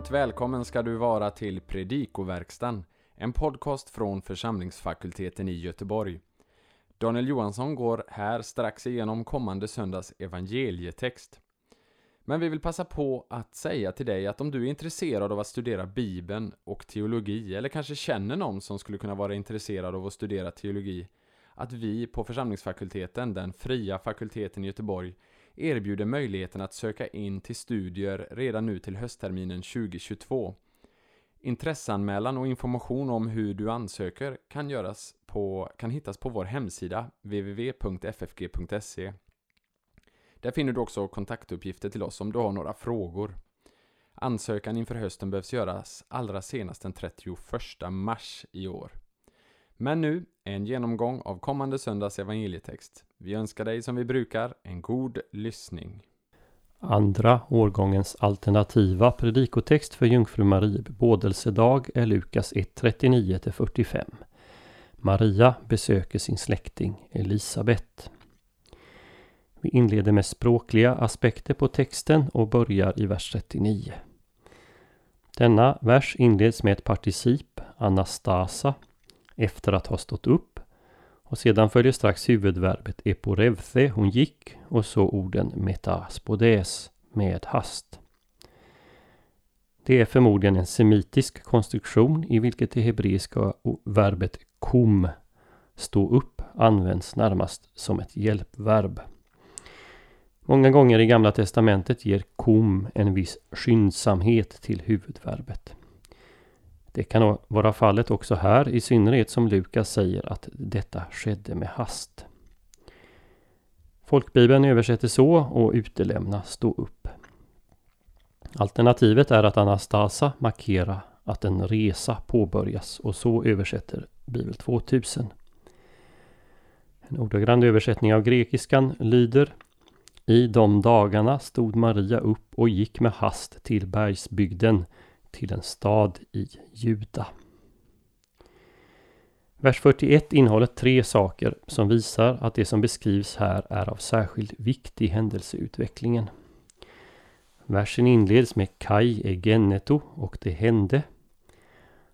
Varmt välkommen ska du vara till Predikoverkstan, en podcast från församlingsfakulteten i Göteborg. Daniel Johansson går här strax igenom kommande söndags evangelietext. Men vi vill passa på att säga till dig att om du är intresserad av att studera Bibeln och teologi, eller kanske känner någon som skulle kunna vara intresserad av att studera teologi, att vi på församlingsfakulteten, den fria fakulteten i Göteborg, erbjuder möjligheten att söka in till studier redan nu till höstterminen 2022. Intresseanmälan och information om hur du ansöker kan, göras på, kan hittas på vår hemsida www.ffg.se. Där finner du också kontaktuppgifter till oss om du har några frågor. Ansökan inför hösten behövs göras allra senast den 31 mars i år. Men nu, en genomgång av kommande söndags evangelietext. Vi önskar dig som vi brukar en god lyssning. Andra årgångens alternativa predikotext för Jungfru Marie bebådelsedag är Lukas 1.39-45. Maria besöker sin släkting Elisabet. Vi inleder med språkliga aspekter på texten och börjar i vers 39. Denna vers inleds med ett particip, anastasa, efter att ha stått upp. Och sedan följer strax huvudverbet eporevthe, hon gick, och så orden metaspodes, med hast. Det är förmodligen en semitisk konstruktion i vilket det hebreiska verbet kom, stå upp, används närmast som ett hjälpverb. Många gånger i Gamla Testamentet ger kom en viss skyndsamhet till huvudverbet. Det kan vara fallet också här, i synnerhet som Lukas säger att detta skedde med hast. Folkbibeln översätter så och utelämna stå upp. Alternativet är att Anastasa markera att en resa påbörjas och så översätter Bibel 2000. En ordagrann översättning av grekiskan lyder I de dagarna stod Maria upp och gick med hast till bergsbygden till en stad i Juda. Vers 41 innehåller tre saker som visar att det som beskrivs här är av särskild vikt i händelseutvecklingen. Versen inleds med Kai egeneto och det hände.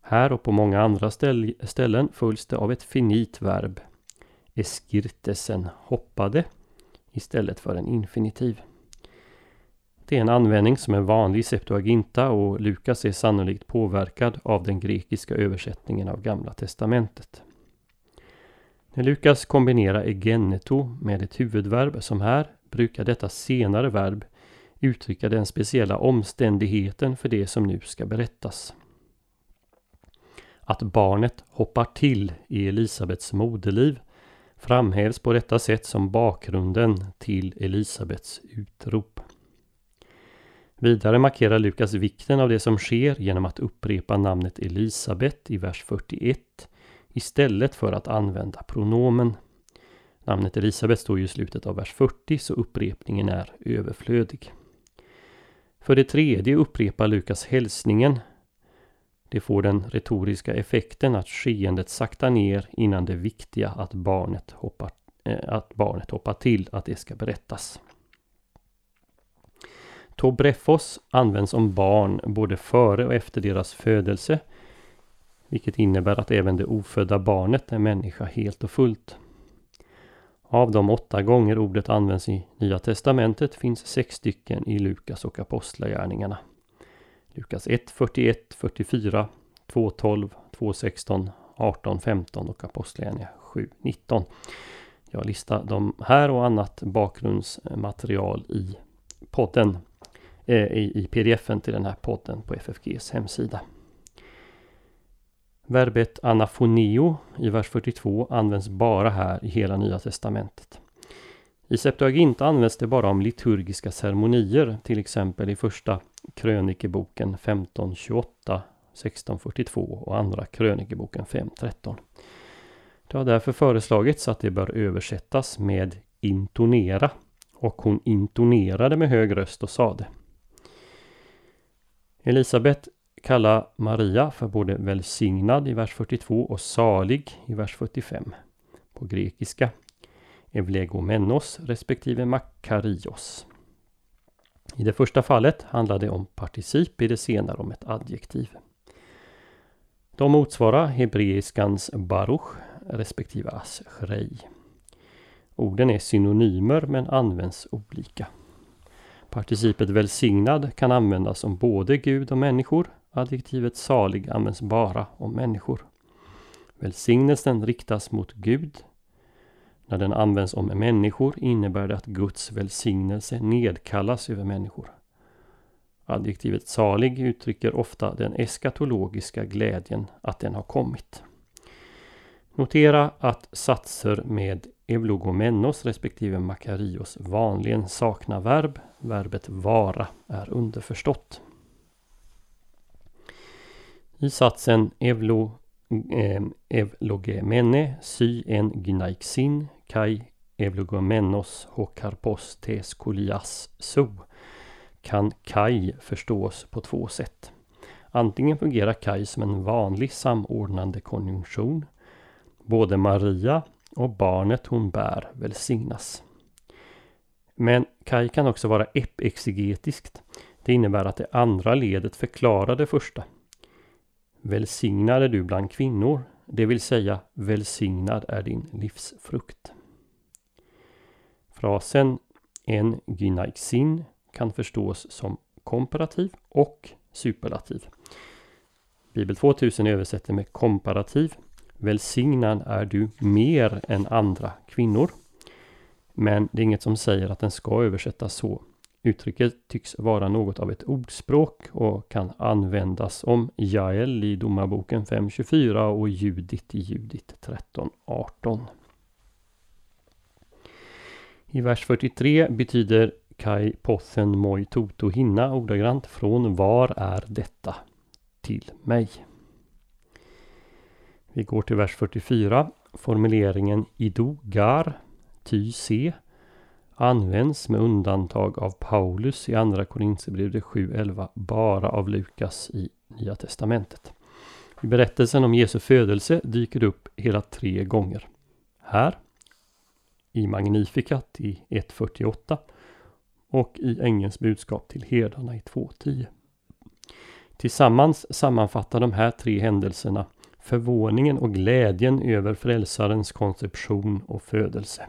Här och på många andra ställen följs det av ett finit verb. Eskirtesen hoppade istället för en infinitiv. Det är en användning som är vanlig i Septuaginta och Lukas är sannolikt påverkad av den grekiska översättningen av Gamla Testamentet. När Lukas kombinerar egeneto med ett huvudverb som här brukar detta senare verb uttrycka den speciella omständigheten för det som nu ska berättas. Att barnet hoppar till i Elisabets moderliv framhävs på detta sätt som bakgrunden till Elisabets utrop. Vidare markerar Lukas vikten av det som sker genom att upprepa namnet Elisabet i vers 41 istället för att använda pronomen. Namnet Elisabet står ju i slutet av vers 40 så upprepningen är överflödig. För det tredje upprepar Lukas hälsningen. Det får den retoriska effekten att skeendet saktar ner innan det viktiga att barnet hoppar, äh, att barnet hoppar till, att det ska berättas. Tobrefos används om barn både före och efter deras födelse. Vilket innebär att även det ofödda barnet är människa helt och fullt. Av de åtta gånger ordet används i Nya Testamentet finns sex stycken i Lukas och Apostlagärningarna. Lukas 1, 41, 44, 2, 12, 2, 16, 18, 15 och Apostlagärningarna 7, 19. Jag listar de här och annat bakgrundsmaterial i podden Eh, i, i pdfen till den här podden på FFGs hemsida. Verbet anafoneo i vers 42 används bara här i hela Nya Testamentet. I Septuaginta används det bara om liturgiska ceremonier, till exempel i första krönikeboken 1528, 1642 och andra krönikeboken 513. Det har därför föreslagits att det bör översättas med intonera och hon intonerade med hög röst och sade Elisabet kallar Maria för både välsignad i vers 42 och salig i vers 45. På grekiska Evlegomenos respektive Makarios. I det första fallet handlar det om particip, i det senare om ett adjektiv. De motsvarar hebreiskans baruch respektive ashrei. Orden är synonymer men används olika. Participet välsignad kan användas om både Gud och människor. Adjektivet salig används bara om människor. Välsignelsen riktas mot Gud. När den används om människor innebär det att Guds välsignelse nedkallas över människor. Adjektivet salig uttrycker ofta den eskatologiska glädjen att den har kommit. Notera att satser med eulogomenos respektive makarios vanligen saknar verb. Verbet vara är underförstått. I satsen evlo, eh, evlogemene sy en gnaixin kai evlogomenos hokarpos tes kolias so kan kai förstås på två sätt. Antingen fungerar kai som en vanlig samordnande konjunktion. Både Maria och barnet hon bär välsignas. Men kai kan också vara epexegetiskt. Det innebär att det andra ledet förklarar det första. Välsignad är du bland kvinnor, det vill säga välsignad är din livsfrukt. Frasen en gynaixin kan förstås som komparativ och superlativ. Bibel 2000 översätter med komparativ. Välsignad är du mer än andra kvinnor. Men det är inget som säger att den ska översättas så. Uttrycket tycks vara något av ett ordspråk och kan användas om Jael i Domarboken 5.24 och Judit i Judit 13.18. I vers 43 betyder Kai Pothen Moi Toto Hinna ordagrant från Var är detta till mig? Vi går till vers 44. Formuleringen Ido Gar Ty se används med undantag av Paulus i Andra Korinthierbrevet 7.11 bara av Lukas i Nya Testamentet. I berättelsen om Jesu födelse dyker det upp hela tre gånger. Här, i Magnificat i 1.48 och i Ängelns budskap till herdarna i 2.10. Tillsammans sammanfattar de här tre händelserna förvåningen och glädjen över frälsarens konception och födelse.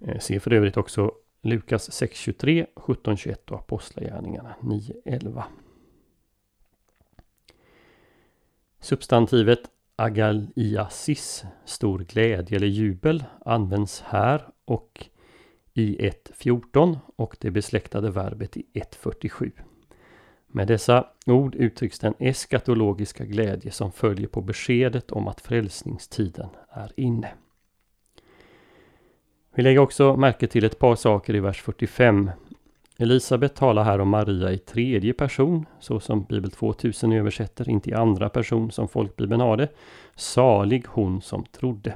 Eh, se för övrigt också Lukas 6.23, 17.21 och Apostlagärningarna 9.11. Substantivet agaliasis, stor glädje eller jubel, används här och i 1.14 och det besläktade verbet i 1.47. Med dessa ord uttrycks den eskatologiska glädje som följer på beskedet om att frälsningstiden är inne. Vi lägger också märke till ett par saker i vers 45. Elisabet talar här om Maria i tredje person, så som Bibel 2000 översätter, inte i andra person som folkbibeln har det. Salig hon som trodde.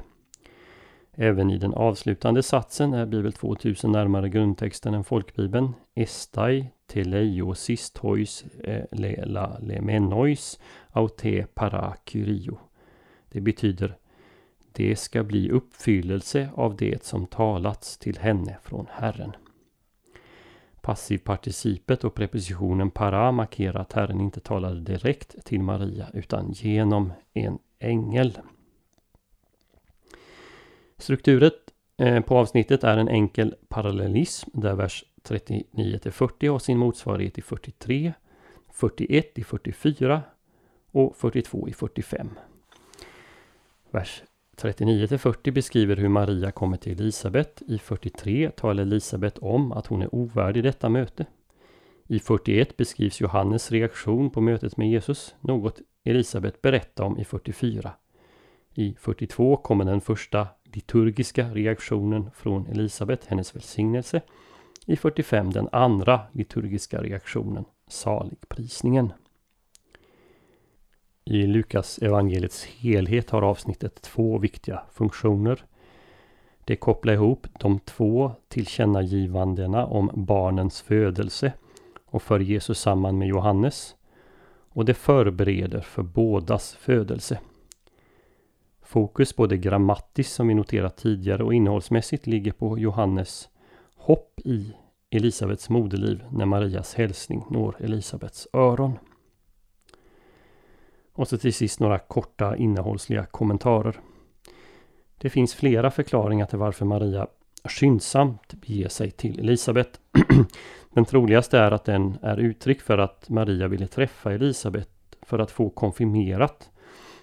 Även i den avslutande satsen är Bibel 2000 närmare grundtexten än folkbibeln. Estai teleiosis tois eh, lela lemenois aute parakyrio. Det betyder det ska bli uppfyllelse av det som talats till henne från Herren. Passivparticipet och prepositionen para markerar att Herren inte talade direkt till Maria utan genom en ängel. Strukturet eh, på avsnittet är en enkel parallellism där vers 39 till 40 har sin motsvarighet i 43, 41 i 44 och 42 i 45. Vers 39 till 40 beskriver hur Maria kommer till Elisabet. I 43 talar Elisabet om att hon är ovärdig detta möte. I 41 beskrivs Johannes reaktion på mötet med Jesus, något Elisabet berättar om i 44. I 42 kommer den första liturgiska reaktionen från Elisabet, hennes välsignelse. I 45 den andra liturgiska reaktionen, saligprisningen. I Lukas evangeliets helhet har avsnittet två viktiga funktioner. Det kopplar ihop de två tillkännagivandena om barnens födelse och för Jesus samman med Johannes. Och det förbereder för bådas födelse. Fokus både grammatiskt som vi noterat tidigare och innehållsmässigt ligger på Johannes hopp i Elisabets moderliv när Marias hälsning når Elisabets öron. Och så till sist några korta innehållsliga kommentarer. Det finns flera förklaringar till varför Maria skyndsamt beger sig till Elisabet. Den troligaste är att den är uttryck för att Maria ville träffa Elisabet för att få konfirmerat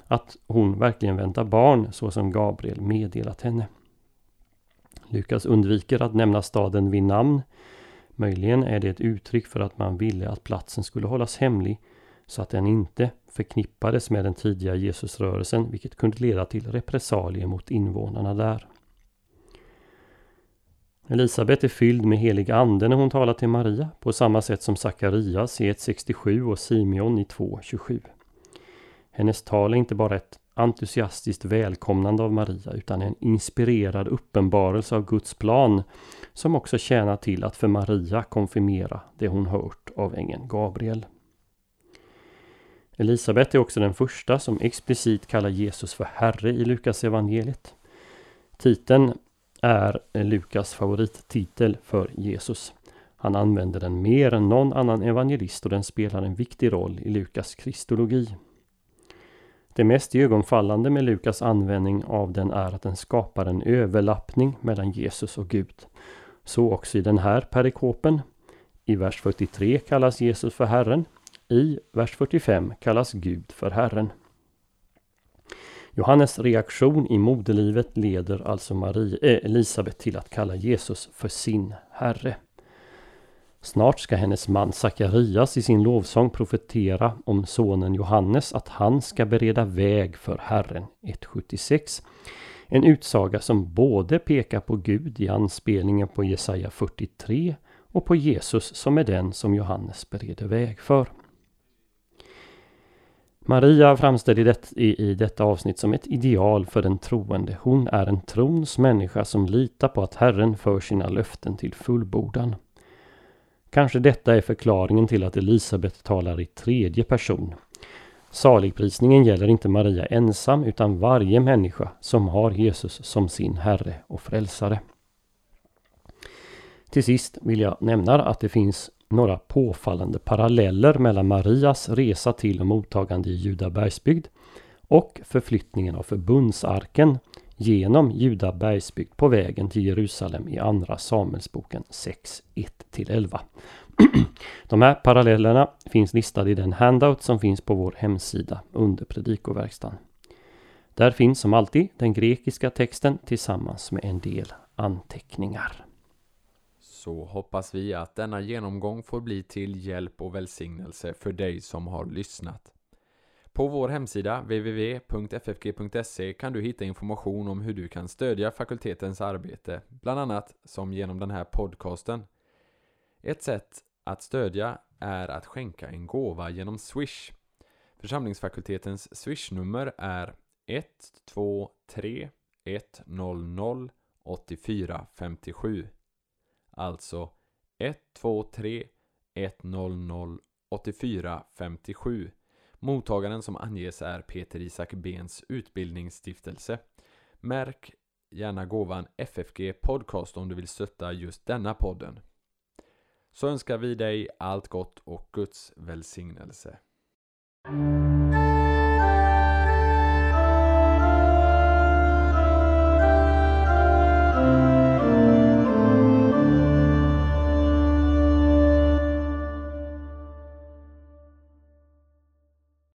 att hon verkligen väntar barn så som Gabriel meddelat henne. Lukas undviker att nämna staden vid namn. Möjligen är det ett uttryck för att man ville att platsen skulle hållas hemlig så att den inte förknippades med den tidiga Jesusrörelsen vilket kunde leda till repressalier mot invånarna där. Elisabet är fylld med helig ande när hon talar till Maria på samma sätt som Sakarias i 1.67 och Simeon i 2.27. Hennes tal är inte bara ett entusiastiskt välkomnande av Maria utan en inspirerad uppenbarelse av Guds plan som också tjänar till att för Maria konfirmera det hon hört av ängeln Gabriel. Elisabet är också den första som explicit kallar Jesus för Herre i Lukas evangeliet. Titeln är Lukas favorittitel för Jesus. Han använder den mer än någon annan evangelist och den spelar en viktig roll i Lukas kristologi. Det mest ögonfallande med Lukas användning av den är att den skapar en överlappning mellan Jesus och Gud. Så också i den här perikopen. I vers 43 kallas Jesus för Herren. I vers 45 kallas Gud för Herren. Johannes reaktion i moderlivet leder alltså Marie, eh, Elisabet till att kalla Jesus för sin Herre. Snart ska hennes man Sakarias i sin lovsång profetera om sonen Johannes att han ska bereda väg för Herren 1.76. En utsaga som både pekar på Gud i anspelningen på Jesaja 43 och på Jesus som är den som Johannes bereder väg för. Maria framställs i, det, i detta avsnitt som ett ideal för den troende. Hon är en trons människa som litar på att Herren för sina löften till fullbordan. Kanske detta är förklaringen till att Elisabet talar i tredje person. Saligprisningen gäller inte Maria ensam utan varje människa som har Jesus som sin Herre och Frälsare. Till sist vill jag nämna att det finns några påfallande paralleller mellan Marias resa till och mottagande i Judabergsbygd och förflyttningen av förbundsarken genom Juda bergsbygd på vägen till Jerusalem i Andra Samuelsboken 6, 1-11. De här parallellerna finns listade i den handout som finns på vår hemsida under Predikoverkstan. Där finns som alltid den grekiska texten tillsammans med en del anteckningar så hoppas vi att denna genomgång får bli till hjälp och välsignelse för dig som har lyssnat. På vår hemsida www.ffg.se kan du hitta information om hur du kan stödja fakultetens arbete, bland annat som genom den här podcasten. Ett sätt att stödja är att skänka en gåva genom Swish. Församlingsfakultetens Swish-nummer är 123 100 8457 Alltså 123 100 84 57. Mottagaren som anges är Peter Isak Bens utbildningsstiftelse. Märk gärna gåvan FFG Podcast om du vill stötta just denna podden. Så önskar vi dig allt gott och Guds välsignelse.